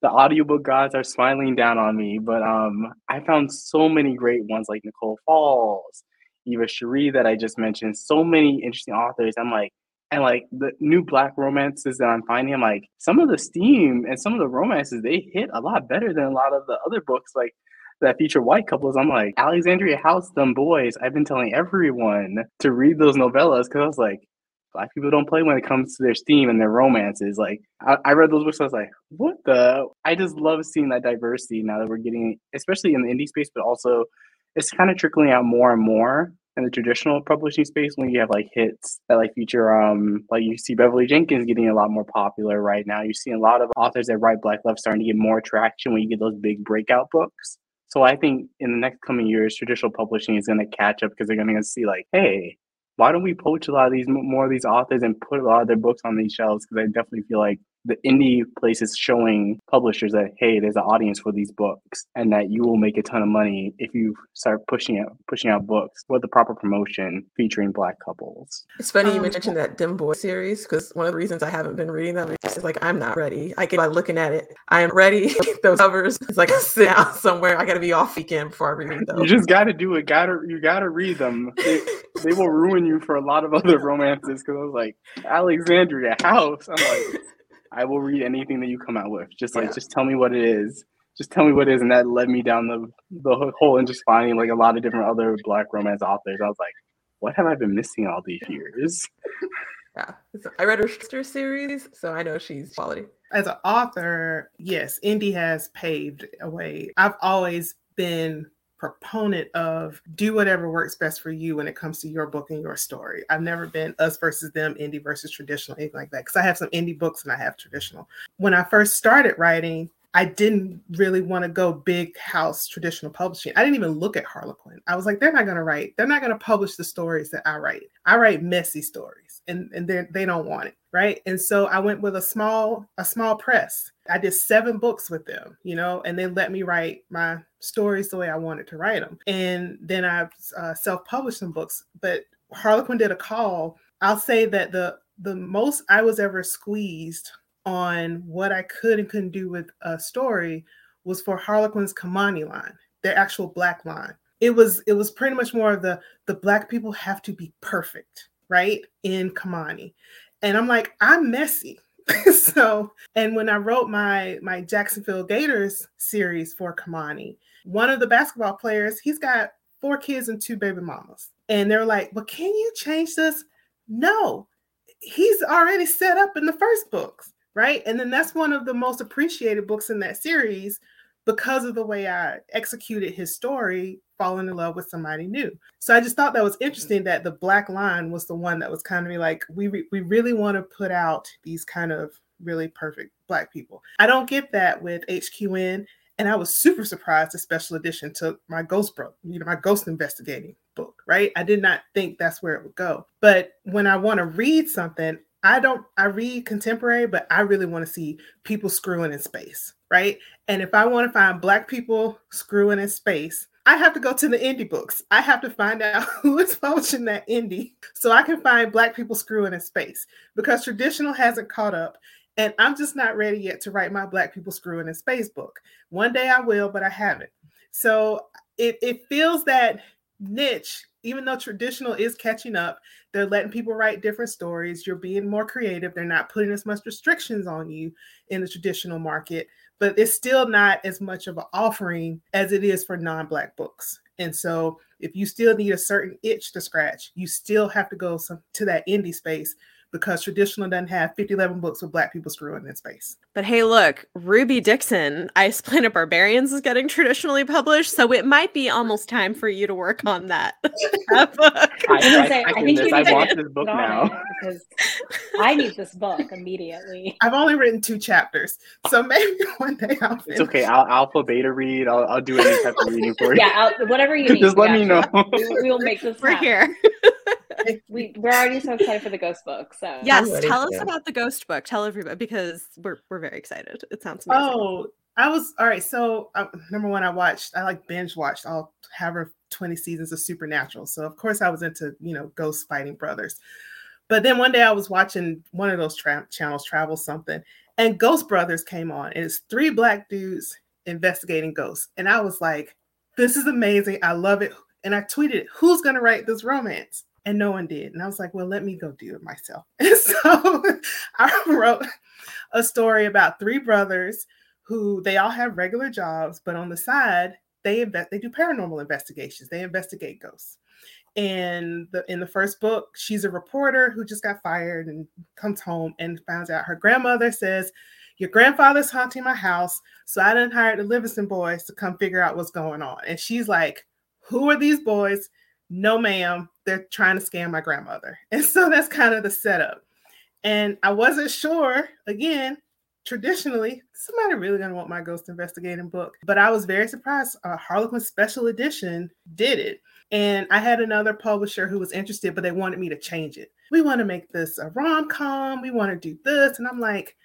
the audiobook gods are smiling down on me. But um, I found so many great ones like Nicole Falls, Eva Cherie that I just mentioned. So many interesting authors. I'm like, and like the new black romances that I'm finding, I'm like, some of the steam and some of the romances they hit a lot better than a lot of the other books like that feature white couples. I'm like, Alexandria House, them boys. I've been telling everyone to read those novellas because I was like, black people don't play when it comes to their steam and their romances. Like I, I, read those books, I was like, what the? I just love seeing that diversity now that we're getting, especially in the indie space, but also it's kind of trickling out more and more in the traditional publishing space when you have like hits that like feature um like you see Beverly Jenkins getting a lot more popular right now. You're seeing a lot of authors that write black love starting to get more traction when you get those big breakout books. So I think in the next coming years, traditional publishing is going to catch up because they're going to see like, hey, why don't we poach a lot of these more of these authors and put a lot of their books on these shelves? Because I definitely feel like the indie places showing publishers that hey, there's an audience for these books, and that you will make a ton of money if you start pushing out pushing out books with the proper promotion featuring black couples. It's funny um, you mentioned that Them Boy series because one of the reasons I haven't been reading them is like I'm not ready. I get by looking at it, I am ready. those covers, it's like I sit down somewhere. I got to be off weekend before I read them. You just got to do it. Got to you got to read them. They, they will ruin you for a lot of other romances because I was like Alexandria House. I'm like. I will read anything that you come out with. Just like, yeah. just tell me what it is. Just tell me what it is, and that led me down the the hole and just finding like a lot of different other Black romance authors. I was like, what have I been missing all these years? Yeah, I read her sister series, so I know she's quality. As an author, yes, indie has paved a way. I've always been proponent of do whatever works best for you when it comes to your book and your story. I've never been us versus them, indie versus traditional, anything like that. Because I have some indie books and I have traditional. When I first started writing, I didn't really want to go big house traditional publishing. I didn't even look at Harlequin. I was like, they're not going to write, they're not going to publish the stories that I write. I write messy stories and, and they they don't want it. Right. And so I went with a small, a small press. I did seven books with them, you know, and they let me write my stories the way I wanted to write them. And then I uh, self-published some books. But Harlequin did a call. I'll say that the the most I was ever squeezed on what I could and couldn't do with a story was for Harlequin's Kimani line, their actual black line. It was it was pretty much more of the the black people have to be perfect, right? In Kimani. And I'm like, I'm messy. so, and when I wrote my my Jacksonville Gators series for Kimani, one of the basketball players, he's got four kids and two baby mamas. And they're like, "Well, can you change this?" No. He's already set up in the first books right? And then that's one of the most appreciated books in that series because of the way I executed his story, falling in love with somebody new. So I just thought that was mm-hmm. interesting that the black line was the one that was kind of like, we, re- we really want to put out these kind of really perfect black people. I don't get that with HQN. And I was super surprised the special edition took my ghost bro, you know, my ghost investigating book, right? I did not think that's where it would go. But when I want to read something, I don't I read contemporary, but I really want to see people screwing in space, right? And if I want to find black people screwing in space, I have to go to the indie books. I have to find out who is publishing that indie so I can find black people screwing in space because traditional hasn't caught up. And I'm just not ready yet to write my black people screwing in space book. One day I will, but I haven't. So it, it feels that niche even though traditional is catching up, they're letting people write different stories. You're being more creative. They're not putting as much restrictions on you in the traditional market, but it's still not as much of an offering as it is for non Black books. And so, if you still need a certain itch to scratch, you still have to go some, to that indie space because traditional doesn't have 50, 11 books with black people screwing in space. But hey, look, Ruby Dixon, Ice Planet Barbarians is getting traditionally published, so it might be almost time for you to work on that. that book. I, was I, I, I think this. you I need to want this book now. because I need this book immediately. I've only written two chapters, so maybe one day I'll It's okay. I'll alpha beta read. I'll, I'll do any type of reading for you. Yeah, I'll, whatever you need. Just we let me know. We, we will make this We're happen. here. We we're already so excited for the ghost book. So Yes, tell us about the ghost book. Tell everybody because we're we're very excited. It sounds amazing. Oh, I was all right. So uh, number one, I watched. I like binge watched all however twenty seasons of Supernatural. So of course I was into you know ghost fighting brothers. But then one day I was watching one of those tra- channels, Travel something, and Ghost Brothers came on, and it's three black dudes investigating ghosts, and I was like, "This is amazing! I love it!" And I tweeted, "Who's gonna write this romance?" And no one did. And I was like, "Well, let me go do it myself." And so I wrote a story about three brothers who they all have regular jobs, but on the side they invest they do paranormal investigations. They investigate ghosts. And the, in the first book, she's a reporter who just got fired and comes home and finds out her grandmother says, "Your grandfather's haunting my house, so I didn't hire the Livingston boys to come figure out what's going on." And she's like, "Who are these boys?" No, ma'am. They're trying to scam my grandmother. And so that's kind of the setup. And I wasn't sure, again, traditionally, somebody really gonna want my ghost investigating book. But I was very surprised. Uh, Harlequin Special Edition did it. And I had another publisher who was interested, but they wanted me to change it. We want to make this a rom com. We want to do this. And I'm like,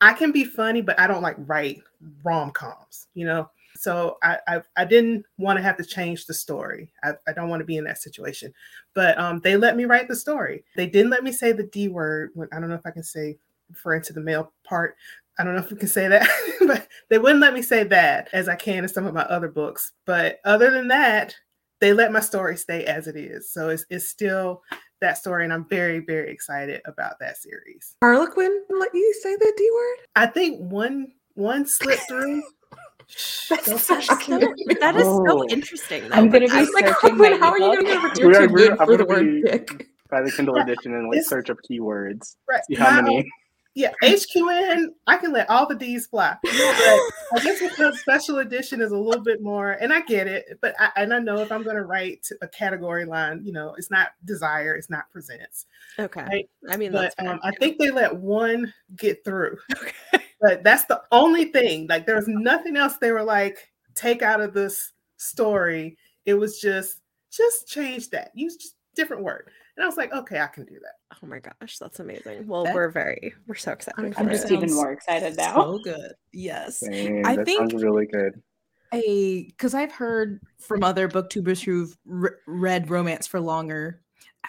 I can be funny, but I don't like write rom coms, you know? So I, I, I didn't want to have to change the story. I, I don't want to be in that situation. But um, they let me write the story. They didn't let me say the D word. When, I don't know if I can say referring to the male part. I don't know if we can say that, but they wouldn't let me say that as I can in some of my other books. But other than that, they let my story stay as it is. So it's, it's still that story. And I'm very, very excited about that series. Harlequin let you say the D word? I think one one slipped through. That's Don't so touch So, that is so Oh. interesting. Though, I'm gonna be like, searching Harlequin, how are you going to return We're- we're- I'm for the gonna word be- pick? Buy the Kindle edition and like It's- search up keywords. Right. See how My- many. Yeah, HQN, I can let all the D's fly. But I guess because special edition is a little bit more, and I get it, but I, and I know if I'm going to write a category line, you know, it's not desire, it's not presents. okay. Right. I mean, But that's um, I think they let one get through. Okay. But that's the only thing. Like there was nothing else they were like, take out of this story. It was just, just change that. Use just different word. And I was like, okay, I can do that. Oh my gosh, that's amazing. Well, That- we're very we're so excited. I'm for I'm it. just even more excited now. So good. Yes. Dang, I that think- sounds really good. a because I've heard from other booktubers who've re- read romance for longer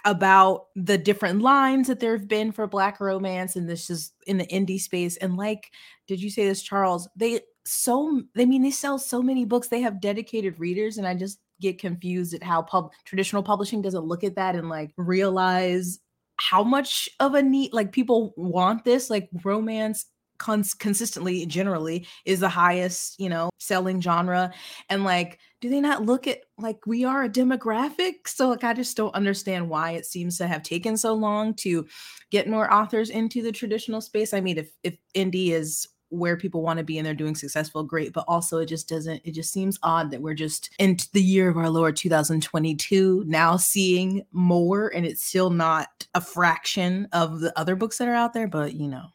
about the different lines that there have been for black romance and this is in the indie space and like did you say this charles? They so i mean they sell so many books. They have dedicated readers and i just get confused at how pub traditional publishing doesn't look at that and like realize how much of a need like people want this like romance cons- consistently generally is the highest you know selling genre and like do they not look at like we are a demographic? So like i just don't understand why it seems to have taken so long to get more authors into the traditional space. I mean if if indie is where people want to be and they're doing successful great but also it just doesn't it just seems odd that we're just in the year of our lord 2022 now seeing more and it's still not a fraction of the other books that are out there but you know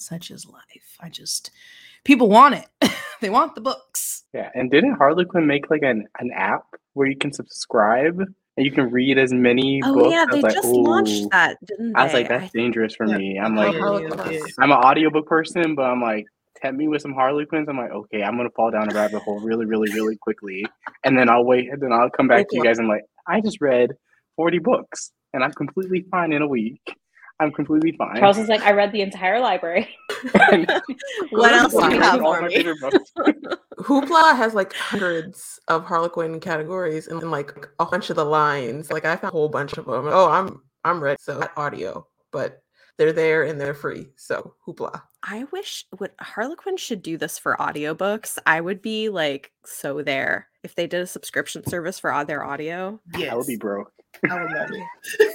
such is life i just people want it they want the books Yeah, and didn't Harlequin make like an, an app where you can subscribe and you can read as many Oh books? yeah, they like, just "Ooh." launched that, didn't they? I was like, I that's dangerous for Yeah. me. I'm like, I'm an audiobook person, but I'm like, tempt me with some Harlequins. I'm like, okay, I'm gonna fall down a rabbit hole really, really, really quickly, and then I'll wait, and then I'll come back to you Okay. guys. and like, I just read 40 books, and I'm completely fine in a week. I'm completely fine. Charles is like, I read the entire library. what else do you have for me? Hoopla has like hundreds of Harlequin categories and then, like a bunch of the lines. Like I found a whole bunch of them. Oh, I'm I'm ready. So audio, but they're there and they're free. So hoopla. I wish what Harlequin should do this for audiobooks. I would be like so there if they did a subscription service for au- their audio. Yes. I would be broke. I would love it.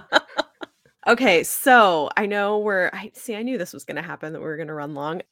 Okay, so I know we're I see I knew this was going to happen that we were going to run long.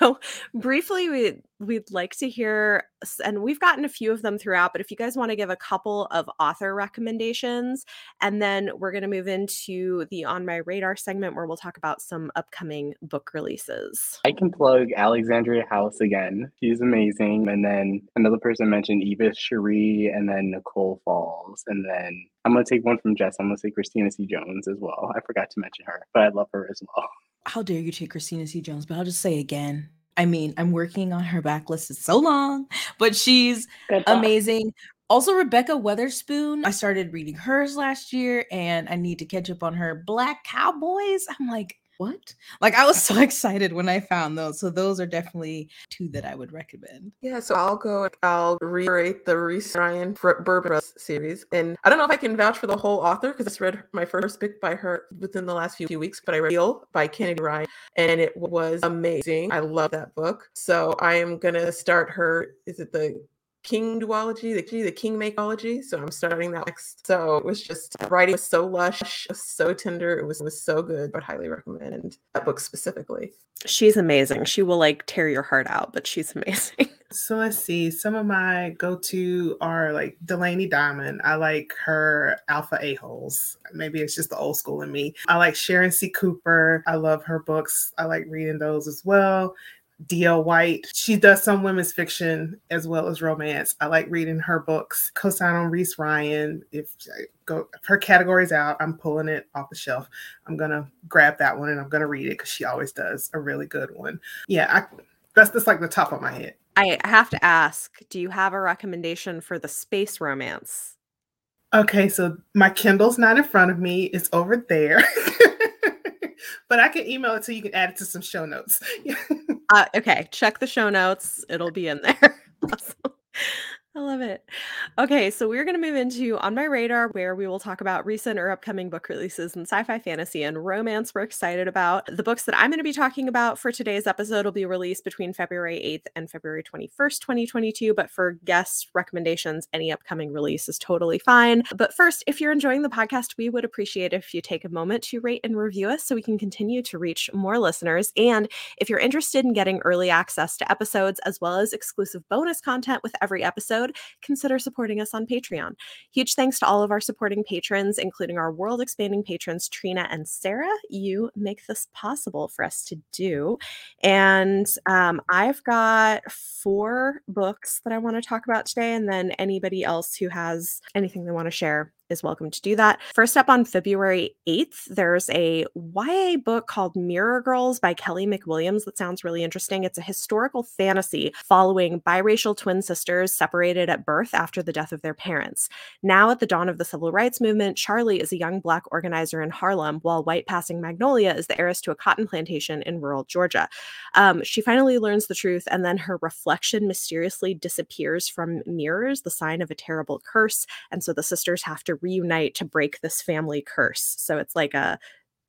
So briefly we we'd like to hear and we've gotten a few of them throughout, but if you guys want to give a couple of author recommendations and then we're going to move into the on my radar segment where we'll talk about some upcoming book releases. I can plug Alexandria House again. She's amazing. And then another person mentioned Eva Cherie and then Nicole Falls. And then I'm gonna take one from Jess. I'm gonna say Christina C. Jones as well. I forgot to mention her, but I love her as well. How dare you take Christina C. Jones? But I'll just say again. I mean, I'm working on her backlist. It's so long, but she's amazing. Also, Rebekah Weatherspoon. I started reading hers last year and I need to catch up on her Black Cowboys. I'm like, what? Like I was so excited when I found those. So those are definitely two that I would recommend. Yeah, so I'll go. I'll reiterate the Reese Ryan Bourbon series, and I don't know if I can vouch for the whole author because I just read my first book by her within the last few weeks, but I read Heal by Kennedy Ryan, and it was amazing. I love that book. So I am gonna start her. Is it the King duology, the the King makeology. So I'm starting that next. So it was just writing was so lush, was so tender. It was it was so good, but highly recommend that book specifically. She's amazing. She will like tear your heart out, but she's amazing. So let's see. Some of my go-to are like Delaney Diamond. I like her alpha a-holes. Maybe it's just the old school in me. I like Sharon C. Cooper. I love her books. I like reading those as well. D.L. White. She does some women's fiction as well as romance. I like reading her books. Co-sign on Reese Ryan. If I go if her category's out, I'm pulling it off the shelf. I'm gonna grab that one and I'm gonna read it because she always does a really good one. Yeah, I, that's just like the top of my head. I have to ask, do you have a recommendation for the space romance? Okay, so my Kindle's not in front of me, it's over there. but I can email it so you can add it to some show notes. uh, okay, check the show notes. It'll be in there. awesome. I love it. Okay, so we're going to move into On My Radar, where we will talk about recent or upcoming book releases in sci fi, fantasy, and romance we're excited about. The books that I'm going to be talking about for today's episode will be released between February 8th and February 21st, 2022. But for guest recommendations, any upcoming release is totally fine. But first, if you're enjoying the podcast, we would appreciate if you take a moment to rate and review us so we can continue to reach more listeners. And if you're interested in getting early access to episodes as well as exclusive bonus content with every episode, episode, consider supporting us on Patreon. Huge thanks to all of our supporting patrons, including our world expanding patrons, Trina and Sarah. You make this possible for us to do. And um, I've got four books that I want to talk about today, and then anybody else who has anything they want to share is welcome to do that. First up on February 8th, there's a YA book called Mirror Girls by Kelly McWilliams that sounds really interesting. It's a historical fantasy following biracial twin sisters separated at birth after the death of their parents. Now, at the dawn of the civil rights movement, Charlie is a young black organizer in Harlem, while white passing Magnolia is the heiress to a cotton plantation in rural Georgia. Um, she finally learns the truth, and then her reflection mysteriously disappears from mirrors, the sign of a terrible curse. And so the sisters have to reunite to break this family curse. So it's like a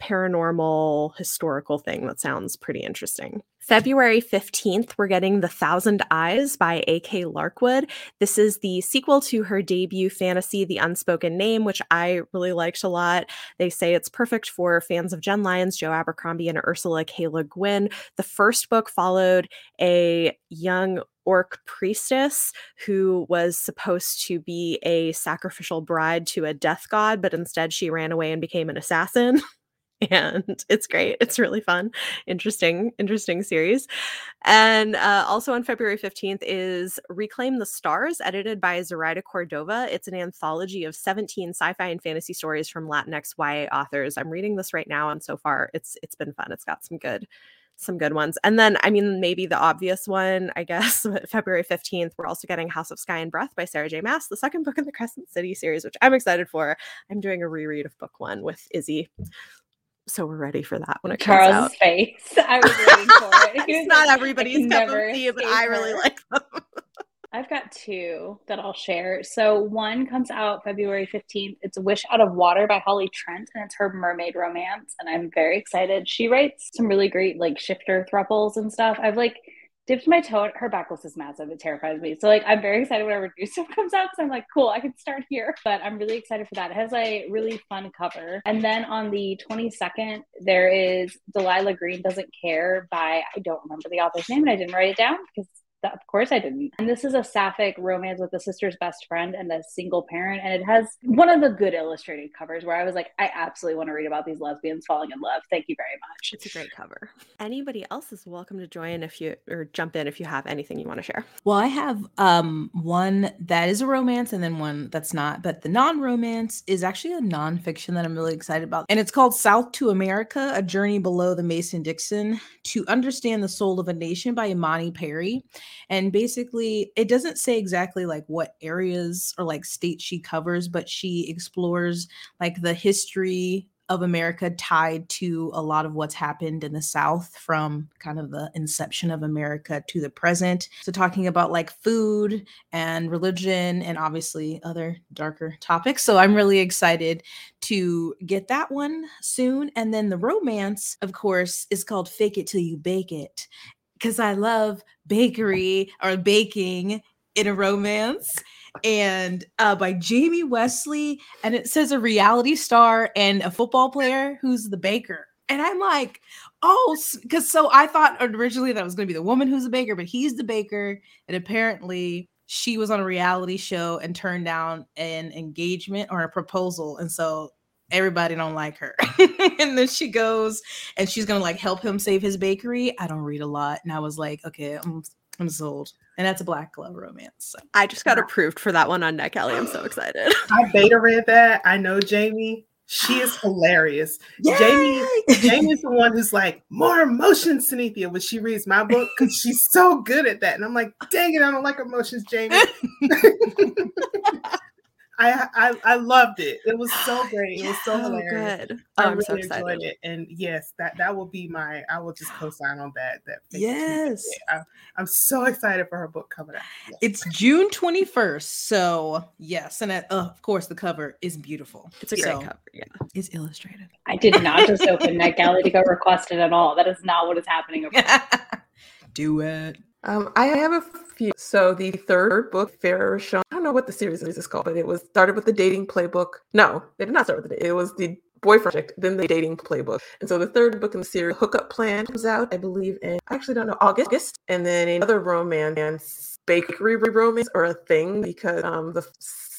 paranormal historical thing that sounds pretty interesting. February 15th, we're getting The Thousand Eyes by A.K. Larkwood. This is the sequel to her debut fantasy, The Unspoken Name, which I really liked a lot. They say it's perfect for fans of Jenn Lyons, Joe Abercrombie, and Ursula K. Le Guin. The first book followed a young orc priestess who was supposed to be a sacrificial bride to a death god, but instead she ran away and became an assassin. and it's great. It's really fun, interesting, interesting series. And uh, also on February 15th is Reclaim the Stars, edited by Zoraida Cordova. It's an anthology of 17 sci-fi and fantasy stories from Latinx YA authors. I'm reading this right now, and so far it's it's been fun. It's got some good some good ones. And then, I mean, maybe the obvious one, I guess, February 15th, we're also getting House of Sky and Breath by Sarah J. Maas, the second book in the Crescent City series, which I'm excited for. I'm doing a reread of book one with Izzy so we're ready for that when it Charles' comes out. face. I was waiting for it. it's not everybody's cup of tea, but I really like them. I've got two that I'll share. So one comes out February 15th. It's Wish Out of Water by Holly Trent, and it's her mermaid romance. And I'm very excited. She writes some really great like shifter thruples and stuff. I've like dipped my toe. Her backlist is massive. It terrifies me. So like I'm very excited whenever new stuff comes out. So I'm like, cool, I can start here. But I'm really excited for that. It has a really fun cover. And then on the 22nd, there is Delilah Green Doesn't Care by I don't remember the author's name and I didn't write it down because of course I didn't. And this is a sapphic romance with a sister's best friend and a single parent. And it has one of the good illustrated covers where I was like, I absolutely want to read about these lesbians falling in love. Thank you very much. It's a great cover. Anybody else is welcome to join if you or jump in if you have anything you want to share. Well, I have um one that is a romance and then one that's not, but the non-romance is actually a nonfiction that I'm really excited about. And it's called South to America: A Journey Below the Mason-Dixon to Understand the Soul of a Nation by Imani Perry. And basically, it doesn't say exactly like what areas or like states she covers, but she explores like the history of America tied to a lot of what's happened in the South from kind of the inception of America to the present. So, talking about like food and religion and obviously other darker topics. So, I'm really excited to get that one soon. And then the romance, of course, is called Fake It Till You Bake It because I love bakery or baking in a romance and uh, by Jamie Wesley. And it says a reality star and a football player who's the baker. And I'm like, oh, because so I thought originally that was going to be the woman who's the baker, but he's the baker. And apparently she was on a reality show and turned down an engagement or a proposal. And so everybody don't like her and then she goes and she's gonna like help him save his bakery i don't read a lot and i was like okay i'm i'm sold and that's a black glove romance so. i just got approved for that one on NetGalley i'm so excited i beta read that i know jamie she is hilarious. Yay! Jamie, Jamie's the one who's like, more emotions, Synithia, when she reads my book because she's so good at that. And I'm like, dang it, I don't like emotions, Jamie. I, I I loved it. It was so great. It was so oh, hilarious. Good. Oh, I really so enjoyed it. And yes, that that will be my. I will just co-sign on that. That yes, I, am so excited for her book coming out. Yes. It's June 21st. So yes, and uh, of course the cover is beautiful. It's a great cover. Yeah, it's illustrated. I did not just open NetGalley to go request it at all. That is not what is happening. Do it. Um, I have a few. So the third book, Farrah Rochon, I don't know what the series is called, but it was started with the dating playbook. No, they did not start with the. It was the boyfriend project, then the dating playbook. And so the third book in the series, Hookup Plan, comes out, I believe, in I actually don't know August, and then another romance and bakery romance or a thing because um the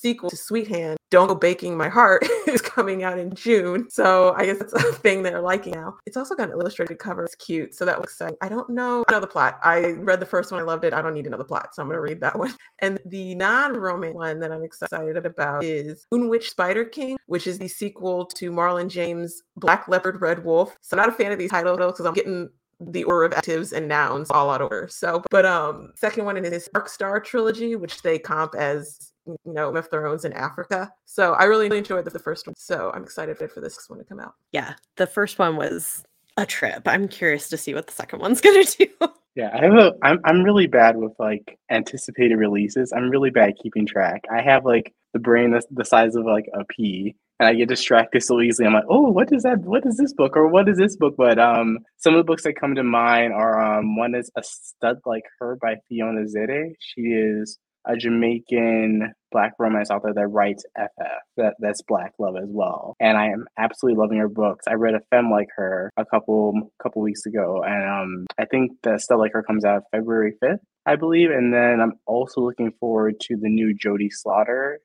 sequel to Sweethand, Don't Go Baking My Heart, is coming out in June. So I guess it's a thing they're liking now. It's also got an illustrated cover. It's cute. So that looks exciting. I don't know. I know the plot. I read the first one. I loved it. I don't need another plot. So I'm going to read that one. And the non-romance one that I'm excited about is Moonwitch Spider King, which is the sequel to Marlon James' Black Leopard Red Wolf. So I'm not a fan of these titles because I'm getting the order of adjectives and nouns all out of order. So, but um, second one in his Dark Star trilogy, which they comp as you know, Game of Thrones in Africa. So I really enjoyed the, the first one. So I'm excited for this one to come out. Yeah, the first one was a trip. I'm curious to see what the second one's gonna do. Yeah, I have a. I'm I'm really bad with like anticipated releases. I'm really bad at keeping track. I have like the brain that's the size of like a pea, and I get distracted so easily. I'm like, oh, what is that? What is this book or what is this book? But um, some of the books that come to mind are um, one is a stud like her by Fiona Zedde. She is a Jamaican black romance author that writes FF, that, that's black love as well. And I am absolutely loving her books. I read a femme like her a couple couple weeks ago, and um, I think that stuff like her comes out February 5th, I believe. And then I'm also looking forward to the new Jodie Slaughter.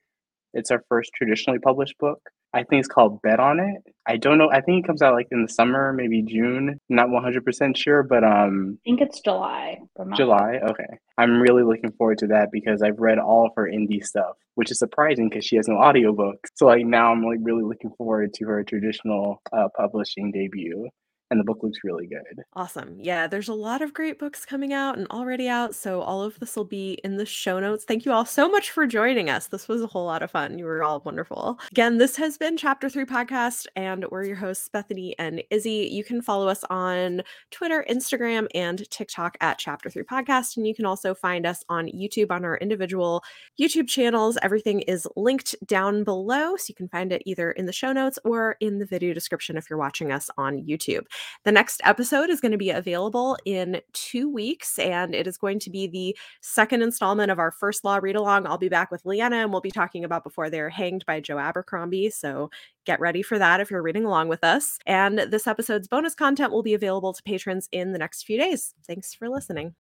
It's her first traditionally published book. I think it's called Bet on It. I don't know. I think it comes out like in the summer, maybe June. Not 100% sure, but um I think it's July. July. Okay. I'm really looking forward to that because I've read all of her indie stuff, which is surprising because she has no audiobook. So like now I'm like really looking forward to her traditional uh, publishing debut and the book looks really good. Awesome. Yeah, there's a lot of great books coming out and already out. So all of this will be in the show notes. Thank you all so much for joining us. This was a whole lot of fun. You were all wonderful. Again, this has been Chapter 3 Podcast, and we're your hosts, Bethany and Izzy. You can follow us on Twitter, Instagram, and TikTok at Chapter 3 Podcast. And you can also find us on YouTube on our individual YouTube channels. Everything is linked down below. So you can find it either in the show notes or in the video description if you're watching us on YouTube. The next episode is going to be available in two weeks, and it is going to be the second installment of our first law read along. I'll be back with Leanna, and we'll be talking about Before They're Hanged by Joe Abercrombie. So get ready for that if you're reading along with us. And this episode's bonus content will be available to patrons in the next few days. Thanks for listening.